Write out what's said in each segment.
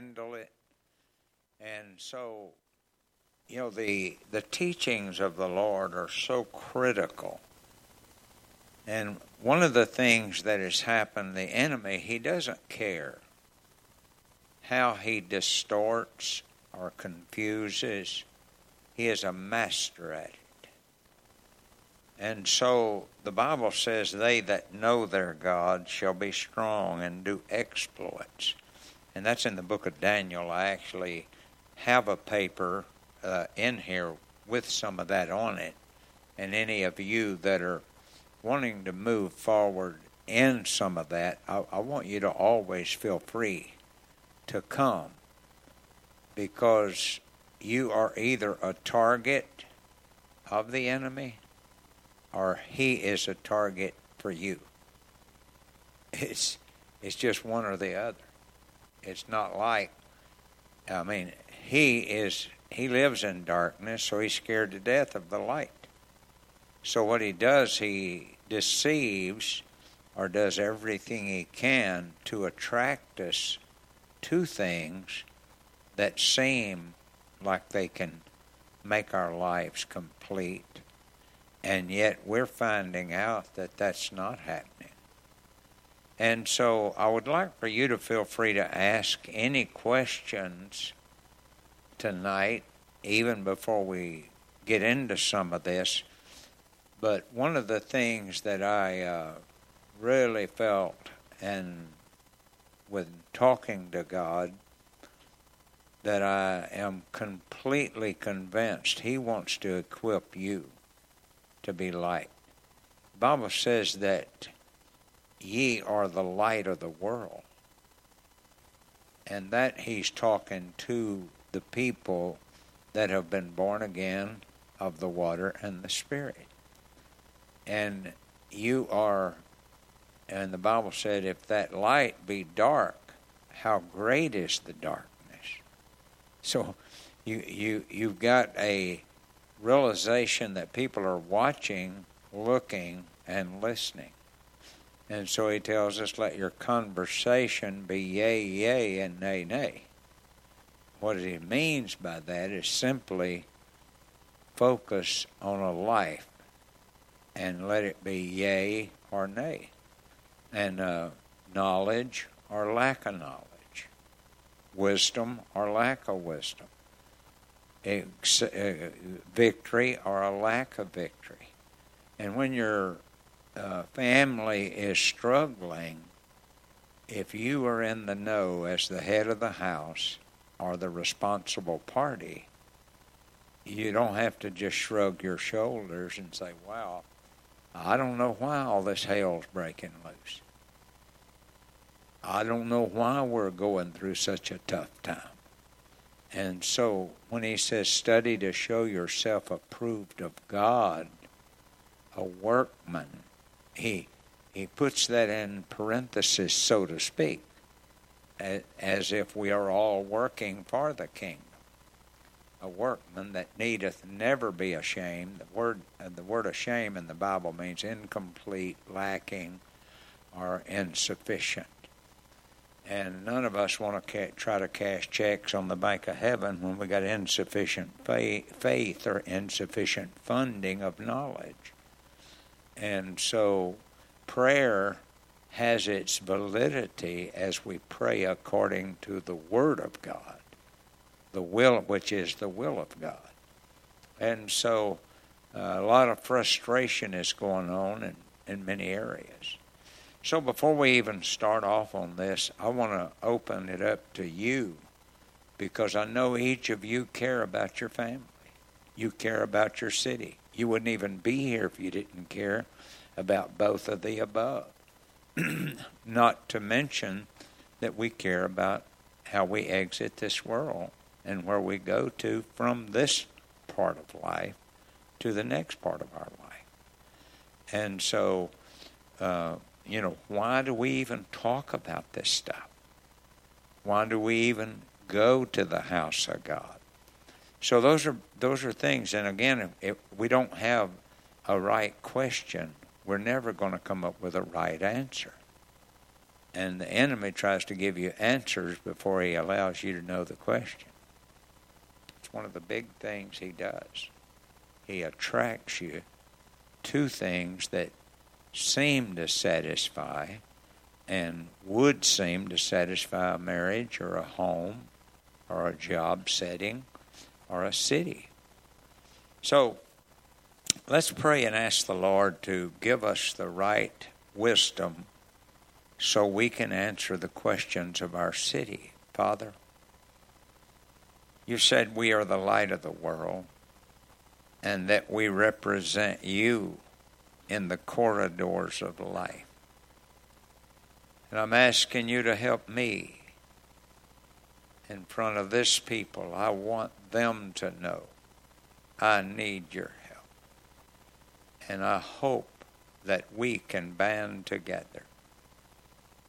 handle it. And so, you know, the the teachings of the Lord are so critical. And one of the things that has happened, the enemy, he doesn't care how he distorts or confuses. He is a master at it. And so the Bible says, They that know their God shall be strong and do exploits. And that's in the book of Daniel. I actually have a paper uh, in here with some of that on it. And any of you that are wanting to move forward in some of that, I, I want you to always feel free to come because you are either a target of the enemy or he is a target for you. It's it's just one or the other. It's not like I mean, he is he lives in darkness, so he's scared to death of the light. So what he does, he deceives or does everything he can to attract us to things that seem like they can make our lives complete. And yet we're finding out that that's not happening. And so I would like for you to feel free to ask any questions tonight, even before we get into some of this. But one of the things that I uh, really felt, and with talking to God, that I am completely convinced He wants to equip you to be light. Bible says that ye are the light of the world. And that he's talking to the people that have been born again of the water and the Spirit. And you are, and the Bible said, if that light be dark, how great is the darkness. So you, you, you've got a realization that people are watching, looking, and listening. And so he tells us, let your conversation be yea, yea, and nay, nay. What he means by that is simply focus on a life and let it be yea or nay, and uh, knowledge or lack of knowledge, wisdom or lack of wisdom, Ex- uh, victory or a lack of victory. And when your uh, family is struggling, if you are in the know as the head of the house or the responsible party, you don't have to just shrug your shoulders and say, wow, I don't know why all this hell's breaking loose. I don't know why we're going through such a tough time. And so when he says, study to show yourself approved of God, a workman, he, he puts that in parenthesis, so to speak, as if we are all working for the kingdom a workman that needeth never be ashamed. The word uh, the word ashamed in the Bible means incomplete, lacking, or insufficient. And none of us want to try to cash checks on the bank of heaven when we got insufficient faith or insufficient funding of knowledge. And so prayer has its validity as we pray according to the Word of God the will, which is the will of God. And so uh, a lot of frustration is going on in, in many areas. So before we even start off on this, I want to open it up to you because I know each of you care about your family. You care about your city. You wouldn't even be here if you didn't care about both of the above. Not to mention that we care about how we exit this world and where we go to from this part of life to the next part of our life. And so, uh, you know, why do we even talk about this stuff? Why do we even go to the house of God? So those are those are things. And again, if we don't have a right question, we're never going to come up with a right answer. And the enemy tries to give you answers before he allows you to know the question. It's one of the big things he does. He attracts you to things that seem to satisfy and would seem to satisfy a marriage or a home or a job setting or a city. So let's pray and ask the Lord to give us the right wisdom so we can answer the questions of our city. Father, you said we are the light of the world and that we represent you in the corridors of life. And I'm asking you to help me in front of this people. I want them to know I need your. And I hope that we can band together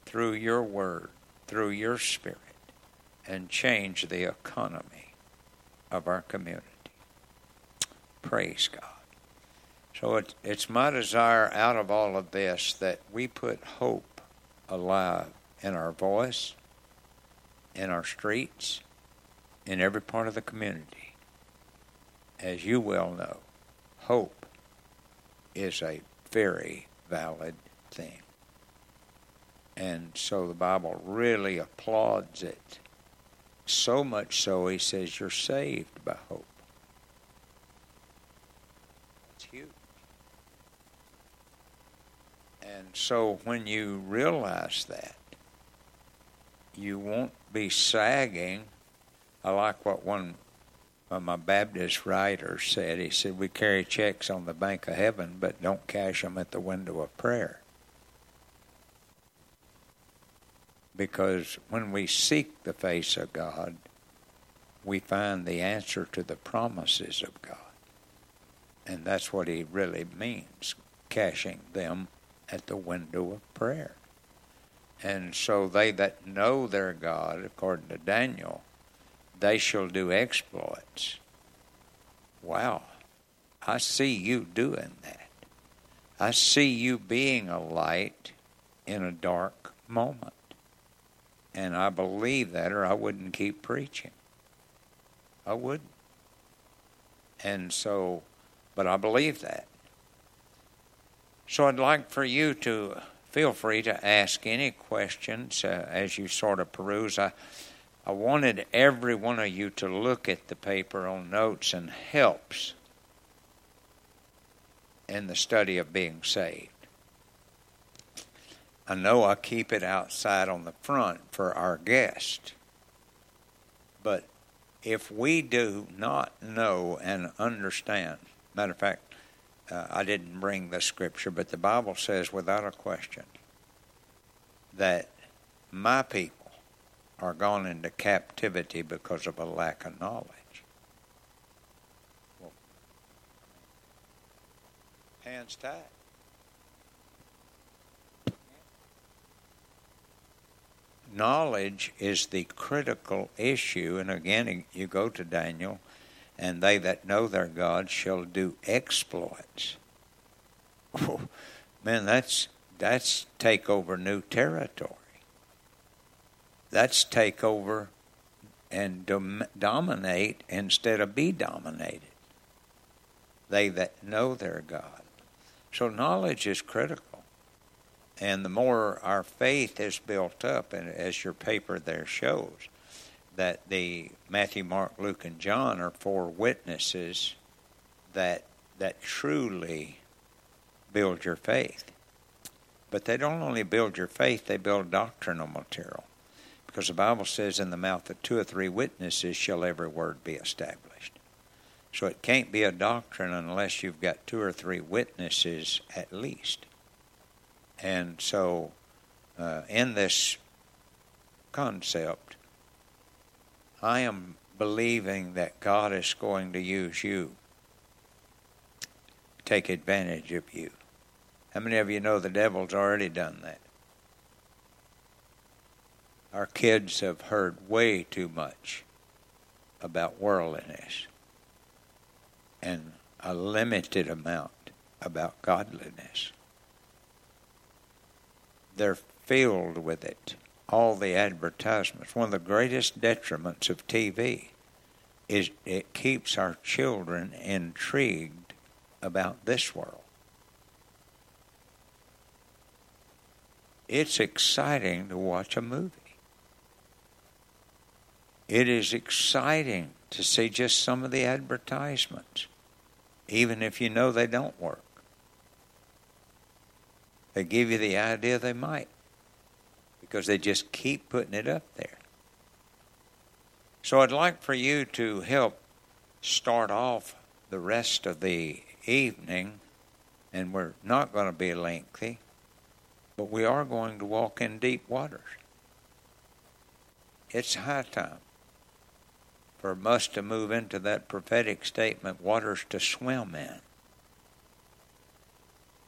through your word, through your spirit, and change the economy of our community. Praise God. So it, it's my desire out of all of this that we put hope alive in our voice, in our streets, in every part of the community. As you well know, hope is a very valid thing. And so the Bible really applauds it. So much so, he says, you're saved by hope. It's huge. And so when you realize that, you won't be sagging. I like what one of my Baptist writers said. He said, We carry checks on the bank of heaven, but don't cash them at the window of prayer. Because when we seek the face of God, we find the answer to the promises of God. And that's what he really means, cashing them at the window of prayer. And so they that know their God, according to Daniel, they shall do exploits. Wow. I see you doing that. I see you being a light in a dark moment. And I believe that, or I wouldn't keep preaching. I wouldn't. And so, but I believe that. So I'd like for you to feel free to ask any questions uh, as you sort of peruse. I, I wanted every one of you to look at the paper on notes and helps in the study of being saved. I know I keep it outside on the front for our guest, but if we do not know and understand, matter of fact, uh, I didn't bring the scripture, but the Bible says without a question that my people are gone into captivity because of a lack of knowledge. Well, hands tied. Knowledge is the critical issue, and again, you go to Daniel and they that know their God shall do exploits. Oh, man, that's that's take over new territory. That's take over and dom- dominate instead of be dominated. They that know their God. So knowledge is critical. And the more our faith is built up, and as your paper there shows, that the Matthew, Mark, Luke, and John are four witnesses that that truly build your faith. But they don't only build your faith, they build doctrinal material. Because the Bible says, in the mouth of two or three witnesses shall every word be established. So it can't be a doctrine unless you've got two or three witnesses at least. And so, uh, in this concept, I am believing that God is going to use you, take advantage of you. How many of you know the devil's already done that? Our kids have heard way too much about worldliness and a limited amount about godliness. They're filled with it. All the advertisements. One of the greatest detriments of TV is it keeps our children intrigued about this world. It's exciting to watch a movie. It is exciting to see just some of the advertisements, even if you know they don't work. They give you the idea they might because they just keep putting it up there. So I'd like for you to help start off the rest of the evening, and we're not going to be lengthy, but we are going to walk in deep waters. It's high time for us to move into that prophetic statement waters to swim in.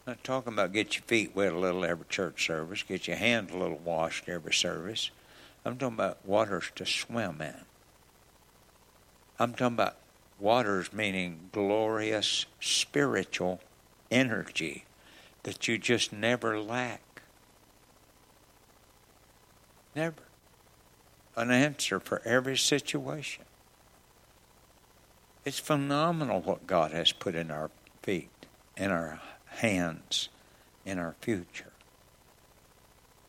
I'm not talking about get your feet wet a little every church service, get your hands a little washed every service. I'm talking about waters to swim in. I'm talking about waters meaning glorious spiritual energy that you just never lack. Never. An answer for every situation. It's phenomenal what God has put in our feet, in our hands, in our future.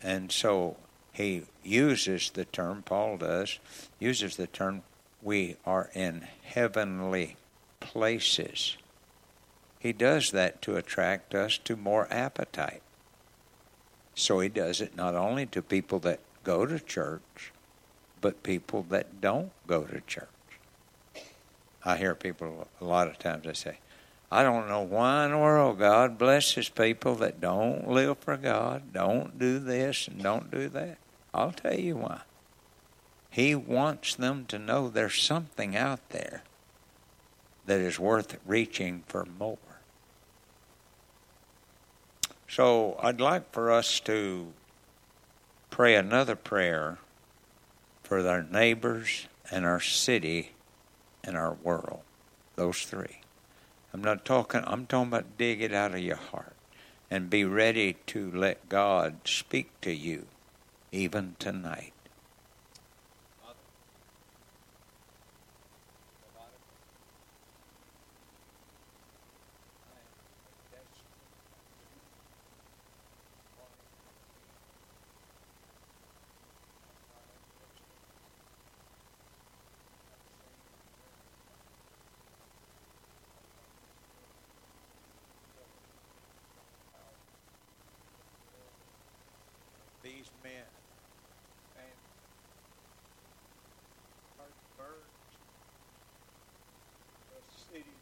And so he uses the term, Paul does, uses the term we are in heavenly places. He does that to attract us to more appetite. So he does it not only to people that go to church, but people that don't go to church. I hear people a lot of times they say, I don't know why in the world God blesses people that don't live for God, don't do this and don't do that. I'll tell you why. He wants them to know there's something out there that is worth reaching for more. So I'd like for us to pray another prayer for our neighbors and our city and our world. Those three. I'm not talking, I'm talking about dig it out of your heart and be ready to let God speak to you even tonight. these men and heard birds, the city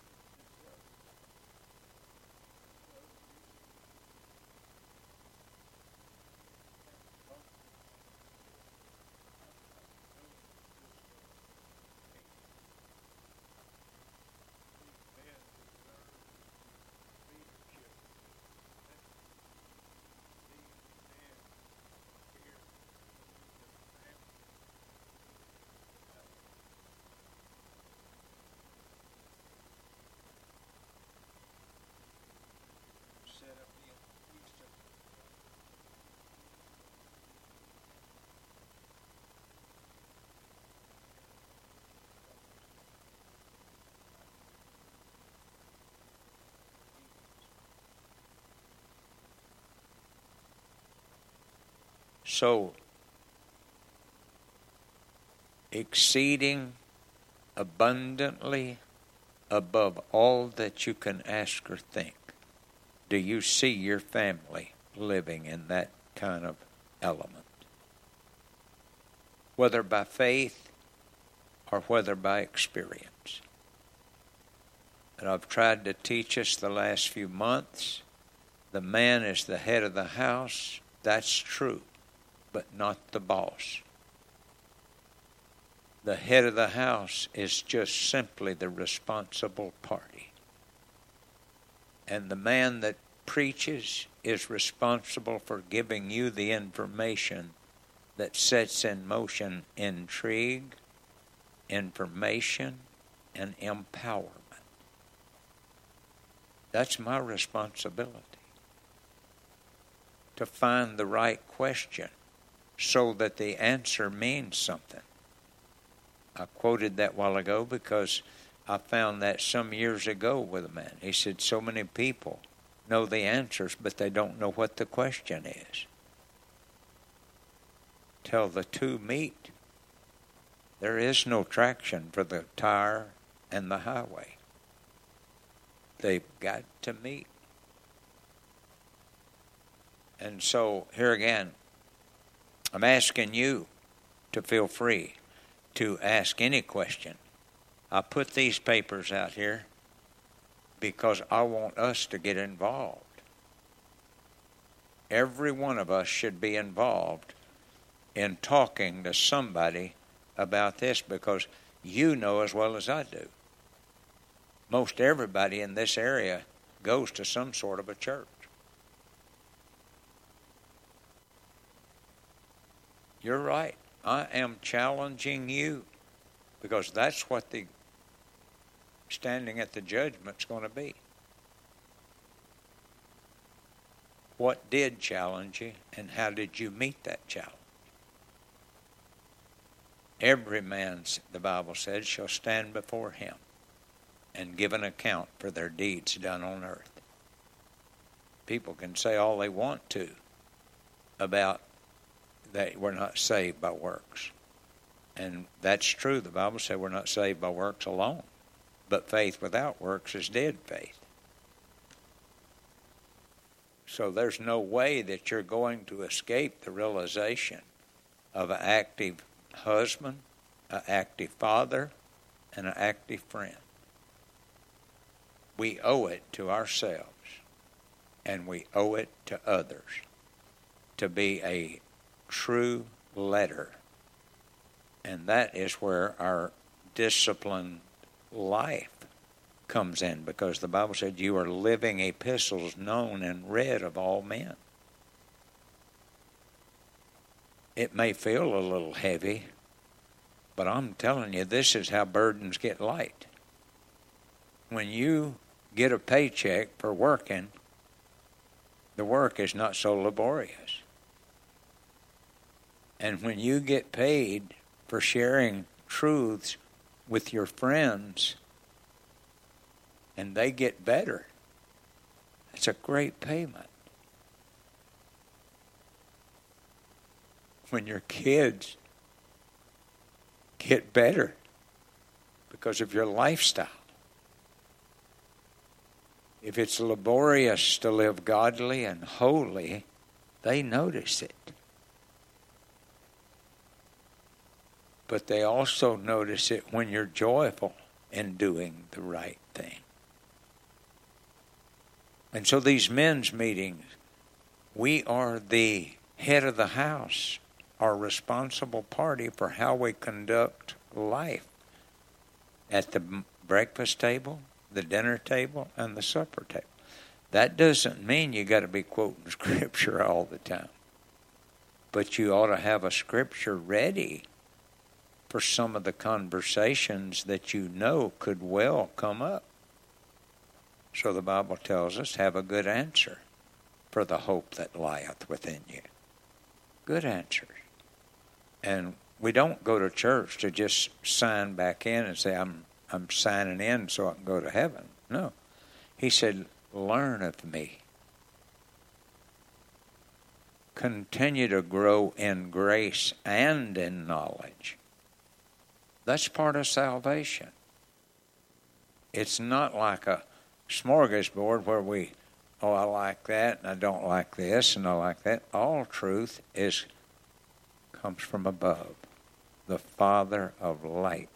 set up the eastern So, exceeding abundantly above all that you can ask or think do you see your family living in that kind of element? Whether by faith or whether by experience. And I've tried to teach us the last few months the man is the head of the house. That's true, but not the boss. The head of the house is just simply the responsible party and the man that preaches is responsible for giving you the information that sets in motion intrigue, information, and empowerment. That's my responsibility. to find the right question so that the answer means something. I quoted that while ago because I found that some years ago with a man. He said, So many people know the answers, but they don't know what the question is. Till the two meet, there is no traction for the tire and the highway. They've got to meet. And so, here again, I'm asking you to feel free to ask any question. I put these papers out here because I want us to get involved. Every one of us should be involved in talking to somebody about this because you know as well as I do. Most everybody in this area goes to some sort of a church. You're right. I am challenging you because that's what the standing at the judgment's going to be. What did challenge you, and how did you meet that challenge? Every man, the Bible says, shall stand before him and give an account for their deeds done on earth. People can say all they want to about that we're not saved by works. And that's true. The Bible said we're not saved by works alone. But faith without works is dead faith. So there's no way that you're going to escape the realization of an active husband, an active father, and an active friend. We owe it to ourselves and we owe it to others to be a true letter. And that is where our disciplined life comes in because the Bible said you are living epistles known and read of all men. It may feel a little heavy, but I'm telling you, this is how burdens get light. When you get a paycheck for working, the work is not so laborious. And when you get paid for sharing truths with your friends and they get better, it's a great payment. When your kids get better because of your lifestyle. If it's laborious to live godly and holy, they notice it. But they also notice it when you're joyful in doing the right thing. And so these men's meetings, we are the head of the house, our responsible party for how we conduct life at the breakfast table, the dinner table, and the supper table. That doesn't mean you got to be quoting scripture all the time. But you ought to have a scripture ready for some of the conversations that you know could well come up. So the Bible tells us have a good answer for the hope that lieth within you. Good answers. And we don't go to church to just sign back in and say, I'm, I'm signing in so I can go to heaven. No. He said, Learn of me. Continue to grow in grace and in knowledge. That's part of salvation. It's not like a smorgasbord where we, oh, I like that and I don't like this and I like that. All truth is comes from above, the Father of light,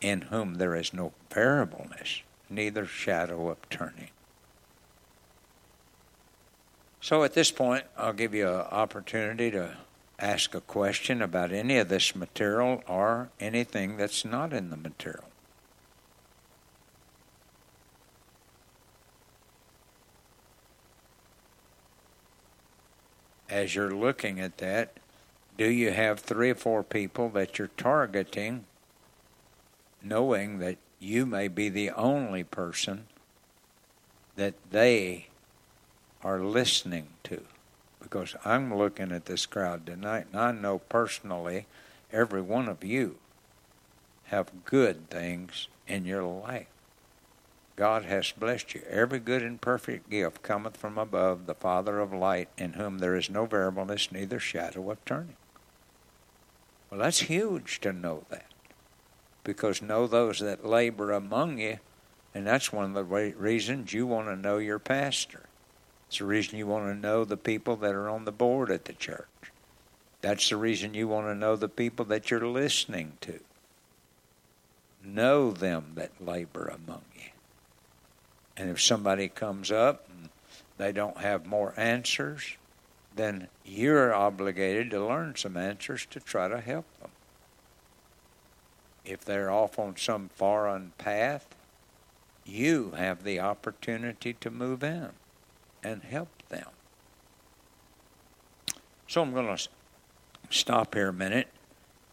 in whom there is no variableness, neither shadow of turning. So at this point, I'll give you an opportunity to ask a question about any of this material or anything that's not in the material. As you're looking at that, do you have three or four people that you're targeting, knowing that you may be the only person that they are listening to? Because I'm looking at this crowd tonight and I know personally every one of you have good things in your life. God has blessed you. Every good and perfect gift cometh from above, the Father of light, in whom there is no variableness, neither shadow of turning. Well, that's huge to know that. Because know those that labor among you, and that's one of the reasons you want to know your pastor. It's the reason you want to know the people that are on the board at the church. That's the reason you want to know the people that you're listening to. Know them that labor among you. And if somebody comes up and they don't have more answers, then you're obligated to learn some answers to try to help them. If they're off on some foreign path, you have the opportunity to move in and help them. So I'm going to stop here a minute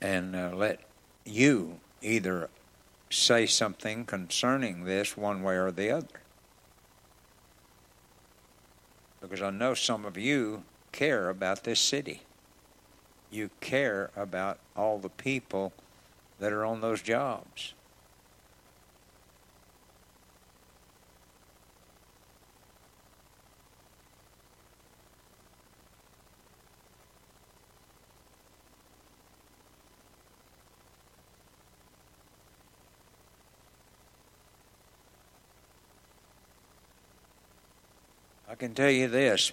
and uh, let you either say something concerning this one way or the other. Because I know some of you care about this city. You care about all the people that are on those jobs. Can tell you this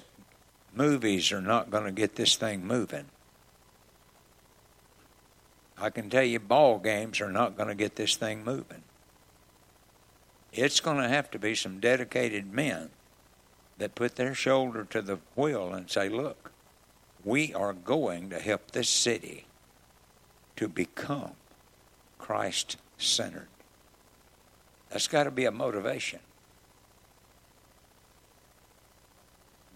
movies are not going to get this thing moving. I can tell you ball games are not going to get this thing moving. It's going to have to be some dedicated men that put their shoulder to the wheel and say, look, we are going to help this city to become Christ centered. That's got to be a motivation.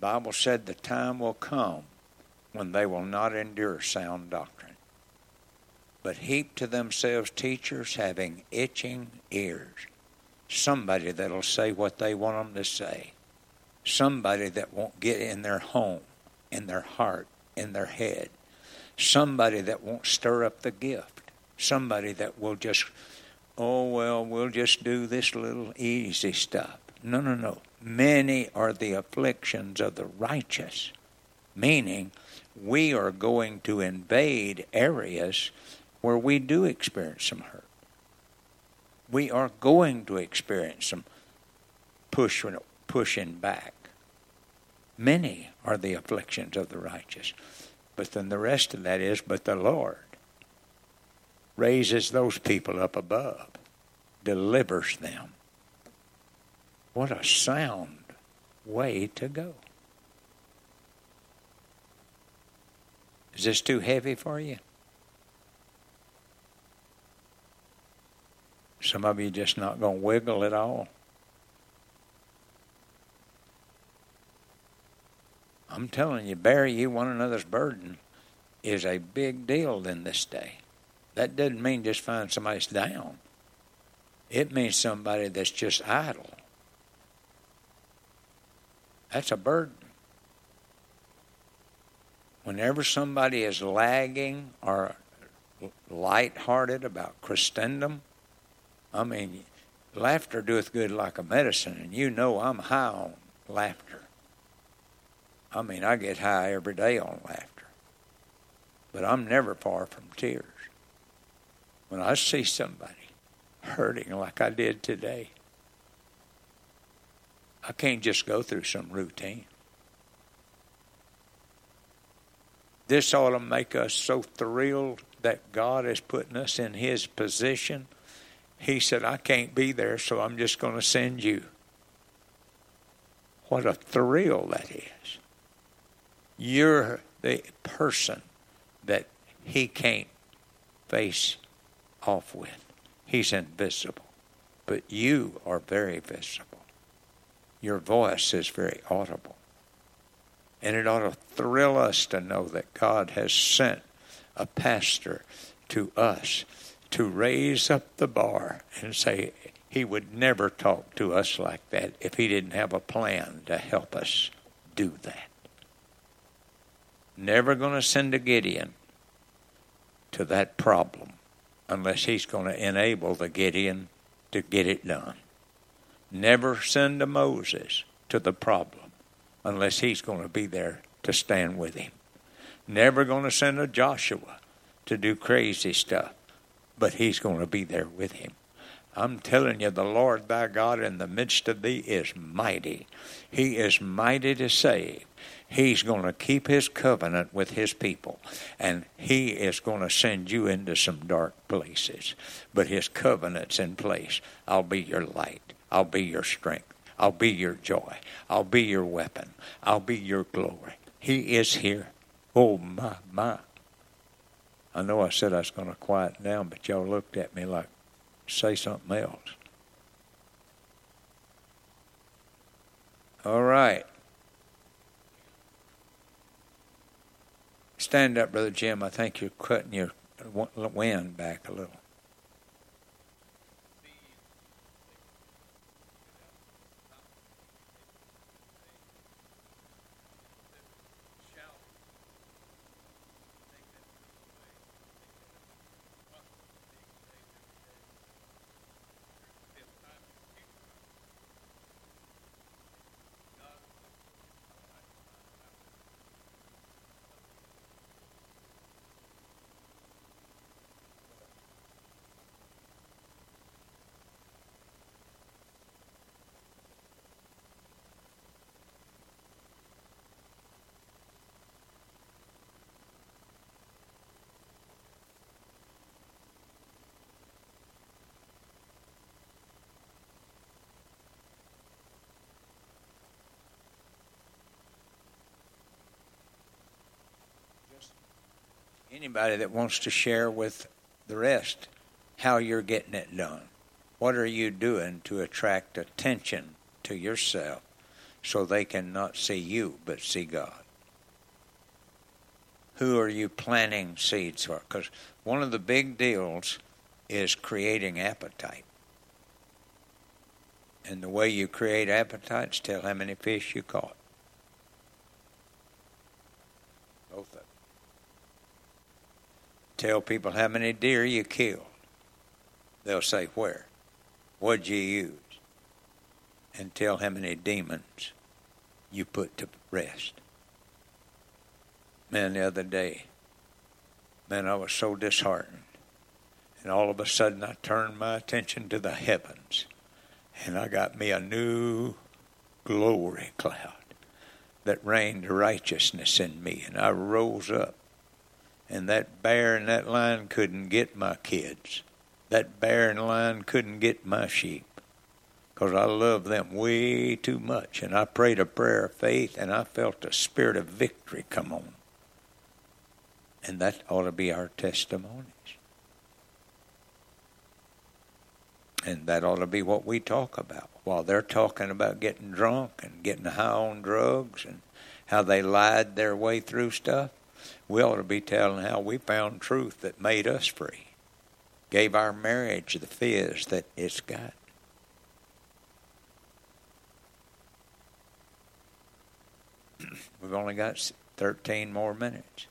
Bible said the time will come when they will not endure sound doctrine, but heap to themselves teachers having itching ears. Somebody that'll say what they want them to say. Somebody that won't get in their home, in their heart, in their head. Somebody that won't stir up the gift. Somebody that will just, oh, well, we'll just do this little easy stuff. No, no, no. Many are the afflictions of the righteous, meaning we are going to invade areas where we do experience some hurt. We are going to experience some push, pushing back. Many are the afflictions of the righteous. But then the rest of that is, but the Lord raises those people up above, delivers them what a sound way to go. Is this too heavy for you? Some of you just not going to wiggle at all. I'm telling you, bear you one another's burden is a big deal in this day. That doesn't mean just find somebody's down. It means somebody that's just idle. That's a burden. Whenever somebody is lagging or light-hearted about Christendom, I mean, laughter doeth good like a medicine, and you know I'm high on laughter. I mean, I get high every day on laughter, but I'm never far from tears. When I see somebody hurting like I did today, I can't just go through some routine. This ought to make us so thrilled that God is putting us in His position. He said, I can't be there, so I'm just going to send you. What a thrill that is. You're the person that He can't face off with. He's invisible, but you are very visible your voice is very audible. And it ought to thrill us to know that God has sent a pastor to us to raise up the bar and say he would never talk to us like that if he didn't have a plan to help us do that. never going to send a Gideon to that problem unless he's going to enable the Gideon to get it done. Never send a Moses to the problem unless he's going to be there to stand with him. Never going to send a Joshua to do crazy stuff, but he's going to be there with him. I'm telling you, the Lord thy God in the midst of thee is mighty. He is mighty to save. He's going to keep his covenant with his people, and he is going to send you into some dark places. But his covenant's in place. I'll be your light, I'll be your strength, I'll be your joy, I'll be your weapon, I'll be your glory. He is here. Oh, my, my. I know I said I was going to quiet down, but y'all looked at me like, say something else. All right. Stand up, Brother Jim. I think you're cutting your wind back a little. Anybody that wants to share with the rest how you're getting it done. What are you doing to attract attention to yourself so they can not see you but see God? Who are you planting seeds for? Because one of the big deals is creating appetite. And the way you create appetites, tell how many fish you caught. Both of them. Tell people how many deer you killed. They'll say, Where? What'd you use? And tell how many demons you put to rest. Man, the other day, man, I was so disheartened. And all of a sudden, I turned my attention to the heavens. And I got me a new glory cloud that rained righteousness in me. And I rose up and that bear and that lion couldn't get my kids. That bear and lion couldn't get my sheep. Because I love them way too much. And I prayed a prayer of faith and I felt the spirit of victory come on. And that ought to be our testimonies. And that ought to be what we talk about. While they're talking about getting drunk and getting high on drugs and how they lied their way through stuff, we ought to be telling how we found truth that made us free, gave our marriage the fizz that it's got. We've only got 13 more minutes.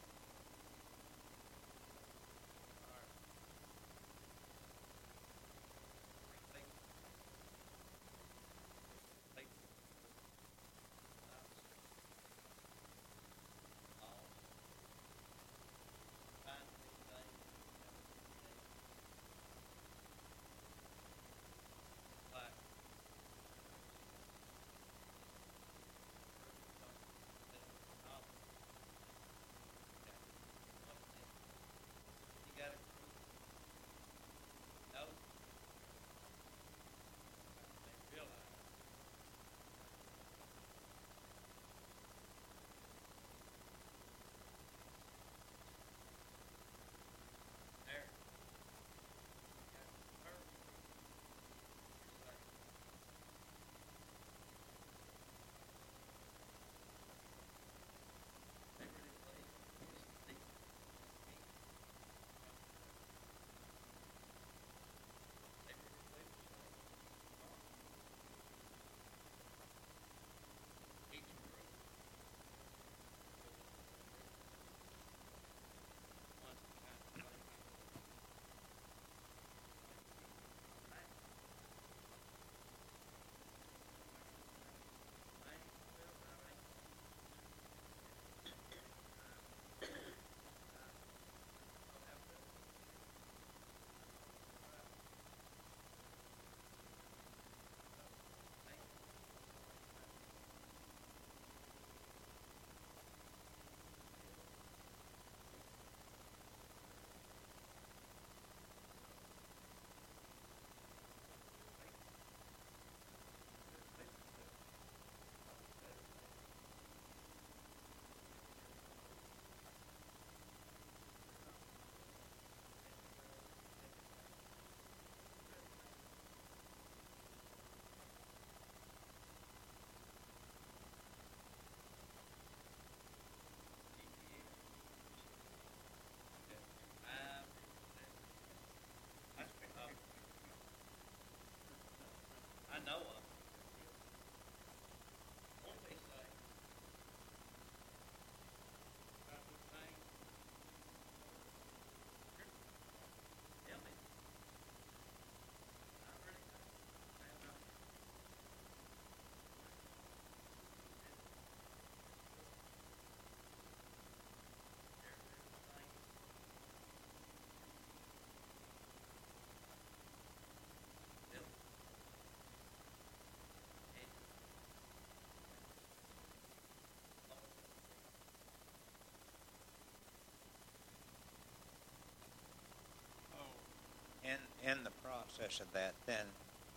Process of that, then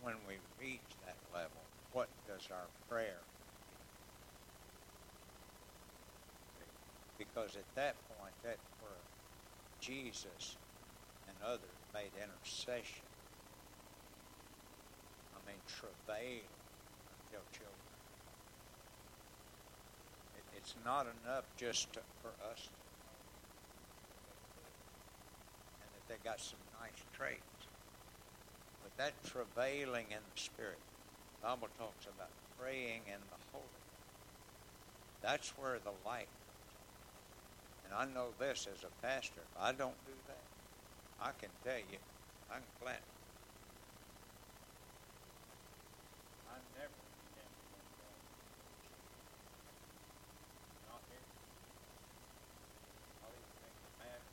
when we reach that level, what does our prayer? Because at that point, that's where Jesus and others made intercession. I mean, travail until children. It, it's not enough just to, for us to and that they got some nice traits. That travailing in the Spirit, the Bible talks about praying in the Holy That's where the light comes. And I know this as a pastor. If I don't do that, I can tell you, I can plant. I never began to think God. Not here. I'll even make it matter.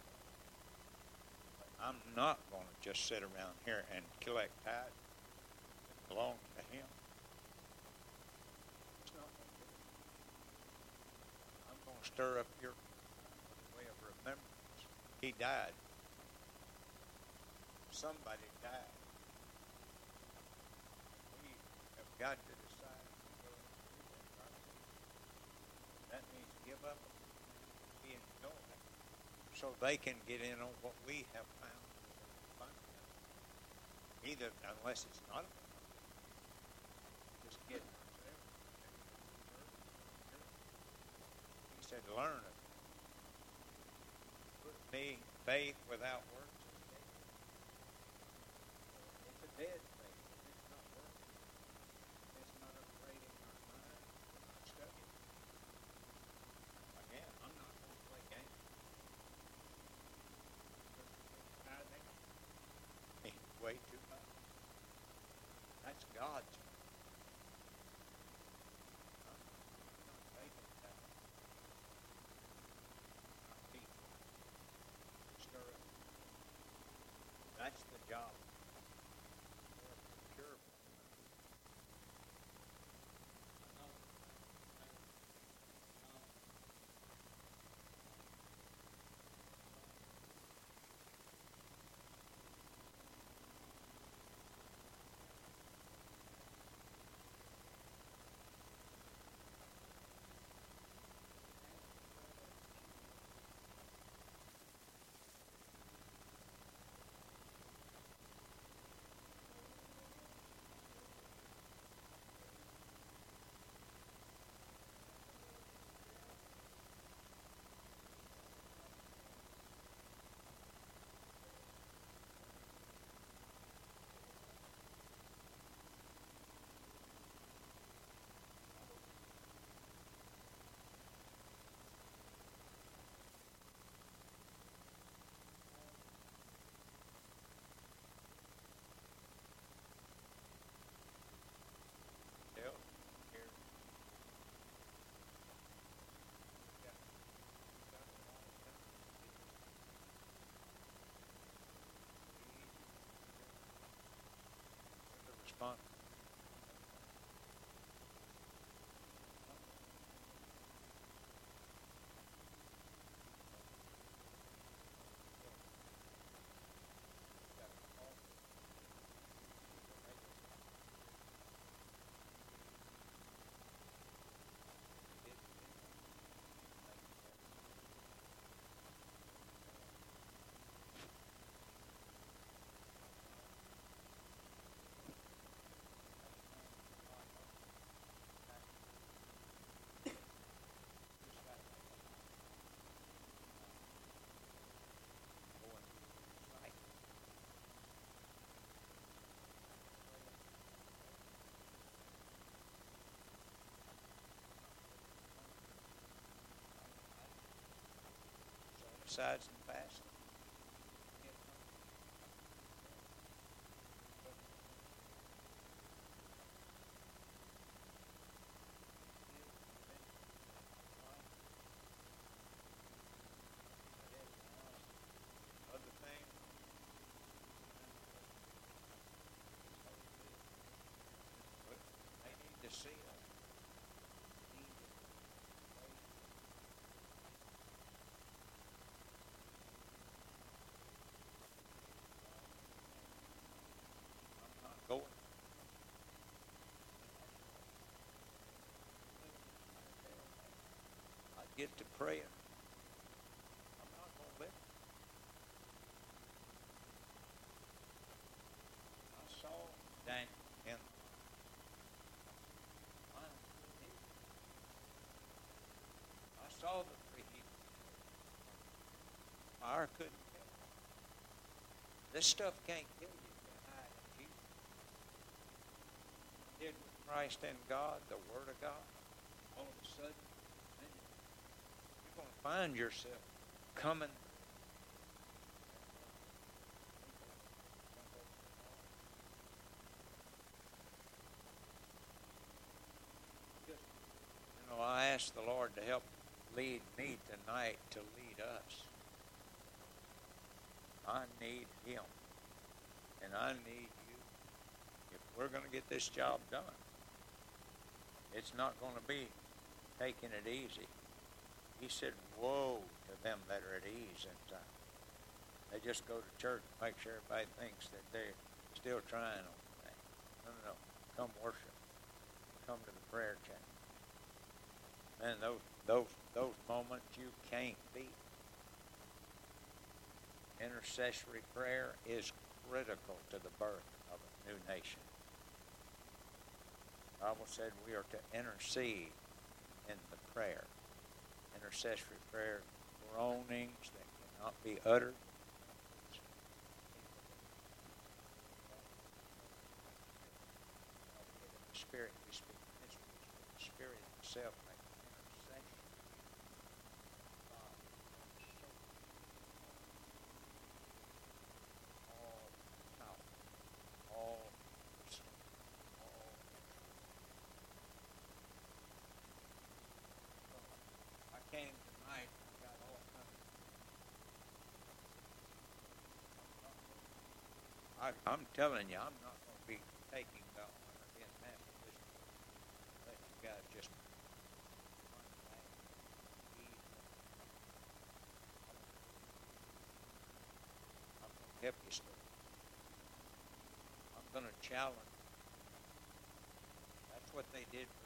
But I'm not going to just sit around here and collect tithes that belong to Him. I'm going to stir up your way of remembrance. He died. Somebody died. We have got to decide that. Means give up so they can get in on what we have found. Either, unless it's not, just get. He said, learn it. Me faith without works. is dead. It's a dead faith. It's not working. It's not upgrading our mind. We're not studying. Again, I'm not going to play games. I think it's way too much. That's God's. I'm not taking that. Not people. Stir up. That's the job. Response. Sides and fast. Other thing. But They need to see it. Get to praying, I'm not. I saw Daniel I saw the three Hebrews. Fire couldn't kill them. This stuff can't kill you. Did with Christ and God, the Word of God, all of a sudden, find yourself coming. You know, I asked the Lord to help lead me tonight to lead us. I need Him. And I need you. If we're going to get this job done, it's not going to be taking it easy. He said, Woe to them that are at ease inside. Uh, they just go to church and make sure everybody thinks that they're still trying on things. No, no, no. Come worship. Come to the prayer chapel. Man, those those those moments you can't beat. Intercessory prayer is critical to the birth of a new nation. The Bible said we are to intercede in the prayer. Intercessory prayer, groanings that cannot be uttered. Spirit, we speak the Spirit Himself makes intercession. God, so all power, all wisdom, all I came tonight, I got all kinds I, I'm telling you, I'm not going to be taking honor in that position. Let guys just. I'm going to help you still. I'm going to challenge. That's what they did for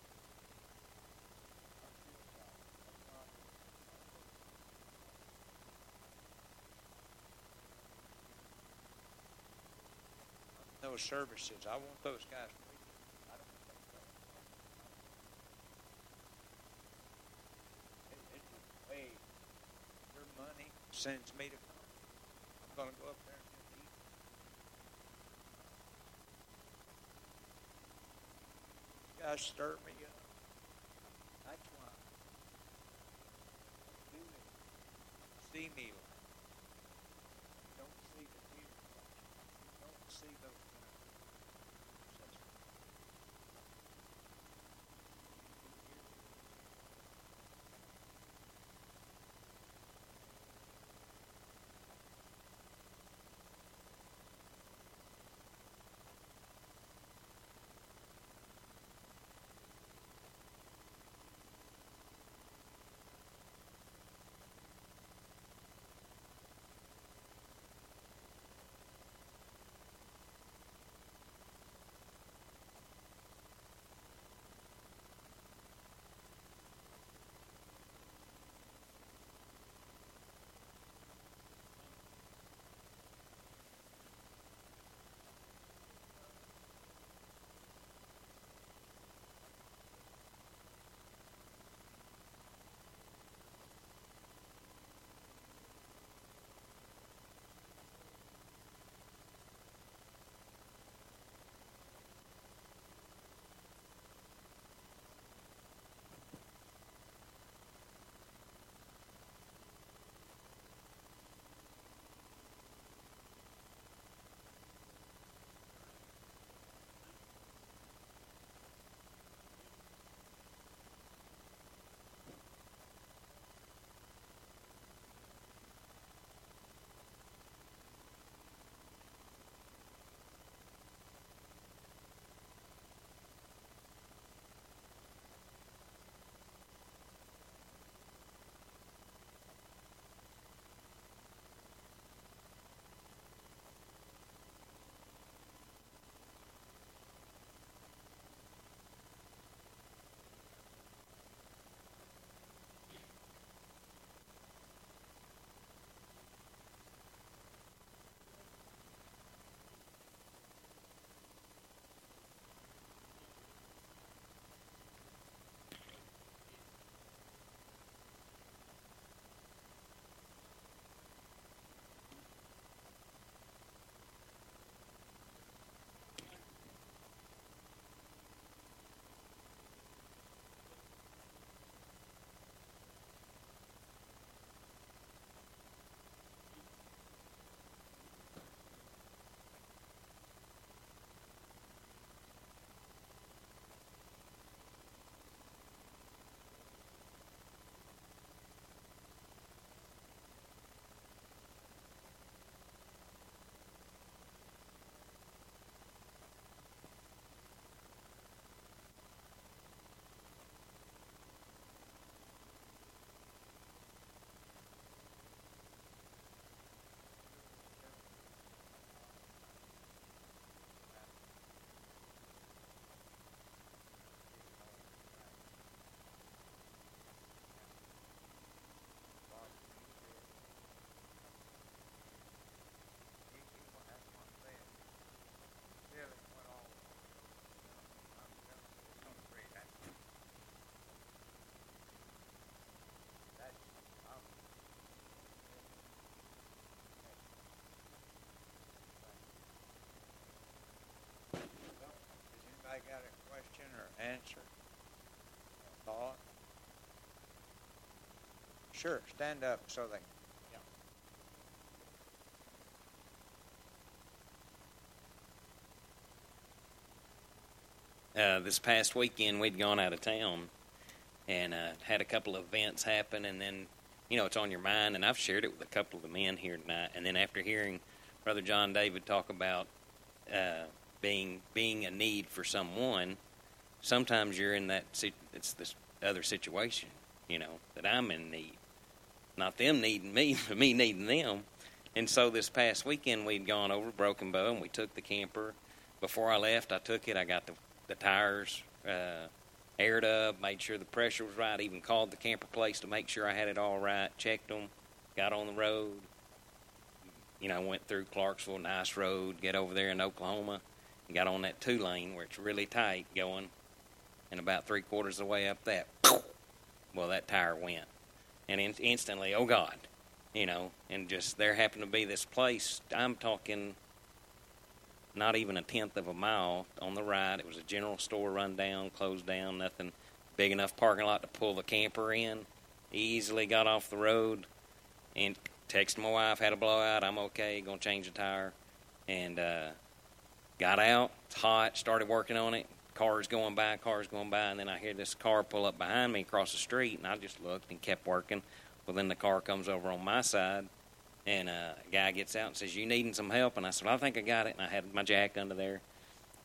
those services. I want those guys to money sends me to come. I'm going to go up there and eat. You guys stir me up. That's why. Do it. See me Anybody got a question or answer? Or thought? Sure, stand up so they. Uh, this past weekend, we'd gone out of town and uh, had a couple of events happen, and then you know it's on your mind. And I've shared it with a couple of the men here tonight. And then after hearing Brother John David talk about uh, being being a need for someone, sometimes you're in that it's this other situation, you know, that I'm in need, not them needing me, but me needing them. And so this past weekend we'd gone over Broken Bow and we took the camper. Before I left, I took it. I got the the tires uh, aired up, made sure the pressure was right. Even called the camper place to make sure I had it all right. Checked them. Got on the road. You know, went through Clarksville, nice road. Get over there in Oklahoma, got on that two lane where it's really tight going. And about three quarters of the way up that, well, that tire went, and in- instantly, oh God, you know, and just there happened to be this place. I'm talking not even a tenth of a mile on the right. It was a general store run down, closed down, nothing big enough parking lot to pull the camper in. Easily got off the road and texted my wife, had a blowout, I'm okay, gonna change the tire. And uh, got out, it's hot, started working on it. Cars going by, cars going by, and then I hear this car pull up behind me across the street, and I just looked and kept working. Well, then the car comes over on my side, and a guy gets out and says, "You needing some help?" And I said, well, "I think I got it." And I had my jack under there,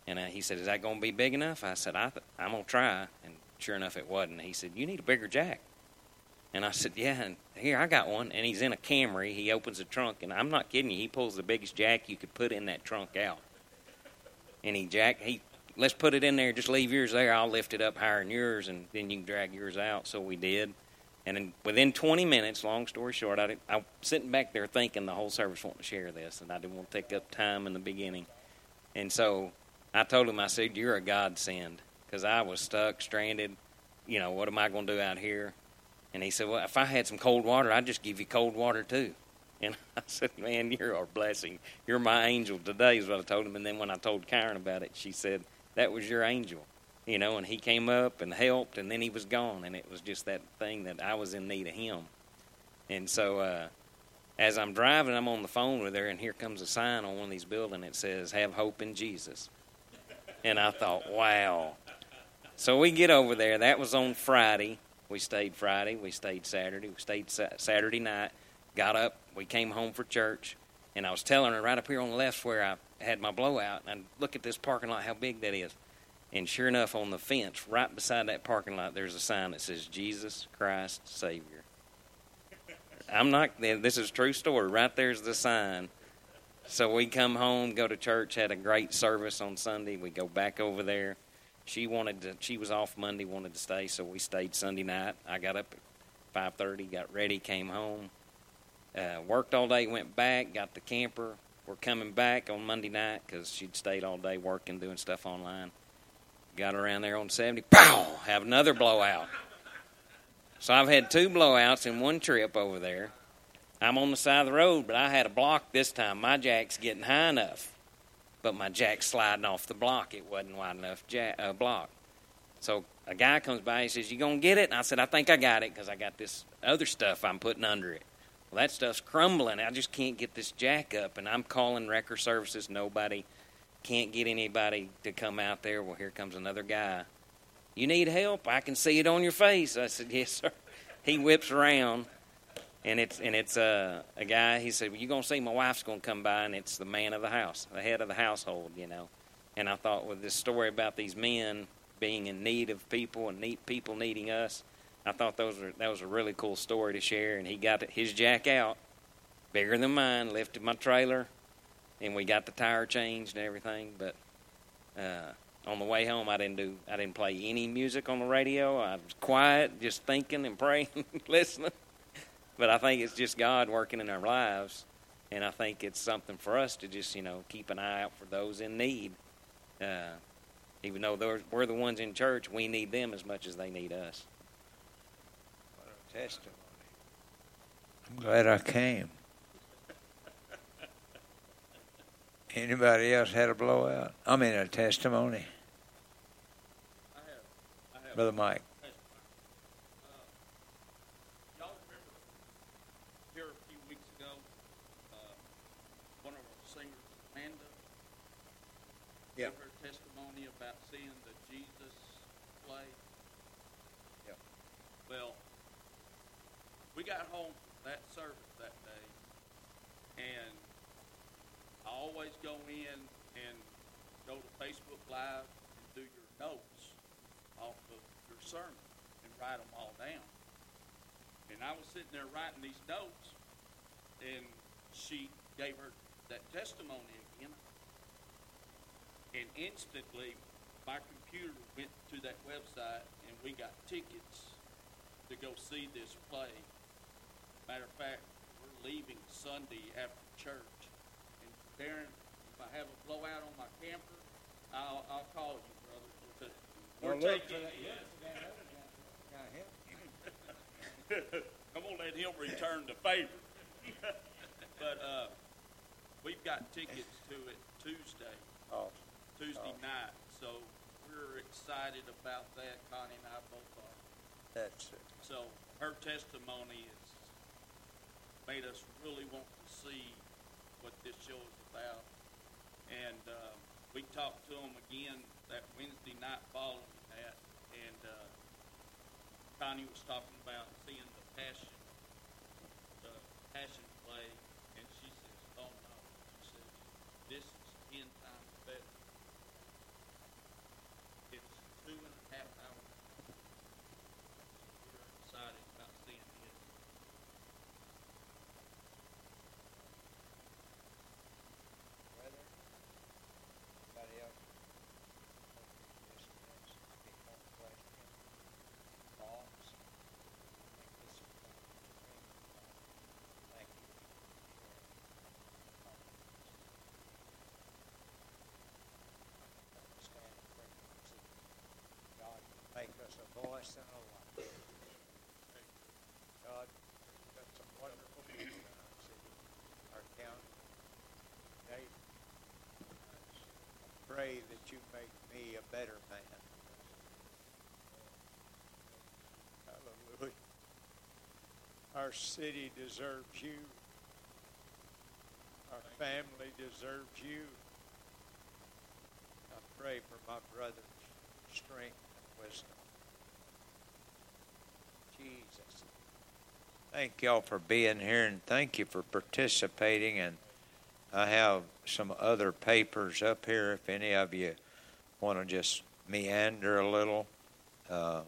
and uh, he said, "Is that going to be big enough?" I said, I th- "I'm to try." And sure enough, it wasn't. He said, "You need a bigger jack." And I said, "Yeah." And here I got one, and he's in a Camry. He opens the trunk, and I'm not kidding you. He pulls the biggest jack you could put in that trunk out, he jack he. Let's put it in there. Just leave yours there. I'll lift it up higher than yours, and then you can drag yours out. So we did and in, within 20 minutes, long story short, I, I was sitting back there thinking the whole service wanted to share this, and I didn't want to take up time in the beginning. And so I told him, I said, You're a godsend, because I was stuck, stranded. You know, what am I going to do out here? And he said, Well, if I had some cold water, I'd just give you cold water too. And I said, Man, you're our blessing. You're my angel today, is what I told him. And then when I told Karen about it, she said, That was your angel you know, and he came up and helped, and then he was gone, and it was just that thing that I was in need of him. And so, uh, as I'm driving, I'm on the phone with her, and here comes a sign on one of these buildings that says, Have hope in Jesus. And I thought, wow. So we get over there. That was on Friday. We stayed Friday. We stayed Saturday. We stayed Saturday night. Got up. We came home for church. And I was telling her right up here on the left where I had my blowout. And look at this parking lot, how big that is. And sure enough, on the fence right beside that parking lot, there's a sign that says Jesus Christ Savior. I'm not, this is a true story. Right there's the sign. So we come home, go to church, had a great service on Sunday. We go back over there. She wanted to, she was off Monday, wanted to stay, so we stayed Sunday night. I got up at 5.30, got ready, came home. Uh, worked all day, went back, got the camper. We're coming back on Monday night because she'd stayed all day working, doing stuff online. Got around there on 70, pow, have another blowout. So I've had two blowouts in one trip over there. I'm on the side of the road, but I had a block this time. My jack's getting high enough, but my jack's sliding off the block. It wasn't wide enough jack, uh, block. So a guy comes by, he says, You to get it? And I said, I think I got it because I got this other stuff I'm putting under it. Well, that stuff's crumbling. I just can't get this jack up, and I'm calling wrecker services. Nobody can't get anybody to come out there. Well, here comes another guy. You need help? I can see it on your face. I said, Yes, sir. He whips around, and it's and it's uh, a guy. He said, well, "You gonna see my wife's gonna come by, and it's the man of the house, the head of the household, you know." And I thought, with this story about these men being in need of people and need people needing us, I thought those were that was a really cool story to share. And he got his jack out, bigger than mine, lifted my trailer, and we got the tire changed and everything. But uh, on the way home, I didn't do I didn't play any music on the radio. I was quiet, just thinking and praying, listening. But I think it's just God working in our lives, and I think it's something for us to just you know keep an eye out for those in need. Uh, even though we're the ones in church, we need them as much as they need us. What a testimony! I'm glad I came. Anybody else had a blowout? I mean, a testimony. Brother Mike. Y'all remember here a few weeks ago, uh, one of our singers, Amanda, Yeah. gave her testimony about seeing the Jesus play. Yep. Well, we got home from that service that day, and I always go in and go to Facebook Live and do your notes off of your sermon and write them all down. And I was sitting there writing these notes, and she gave her that testimony again. And instantly, my computer went to that website, and we got tickets to go see this play. Matter of fact, we're leaving Sunday after church. And Darren, if I have a blowout on my camper, I'll, I'll call you, brother. because We're taking, I'm gonna let him return the favor. but uh, we've got tickets to it Tuesday, Oh, Tuesday night. So we're excited about that. Connie and I both are. that's it. So her testimony has made us really want to see what this show is about. And uh, we talked to them again that Wednesday night following that, and uh, Connie was talking about seeing the passion, the passion play, and she says, "Oh no," she says, "This is ten times better." It's two and a half hours. We're excited about seeing it. Brother, anybody else? This next, any more questions, thoughts? I think this is going to be great. Thank you. Stand and pray. God, make voice and a. God, you've got some wonderful people in our city, our county. David, I uh, pray that you make me a better man. Hallelujah. Our city deserves you. Our family deserves you. I pray for my brother's strength and wisdom. Thank y'all for being here and thank you for participating and I have some other papers up here if any of you want to just meander a little. Uh,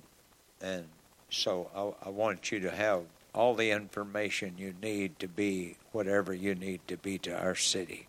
and so I, I want you to have all the information you need to be whatever you need to be to our city.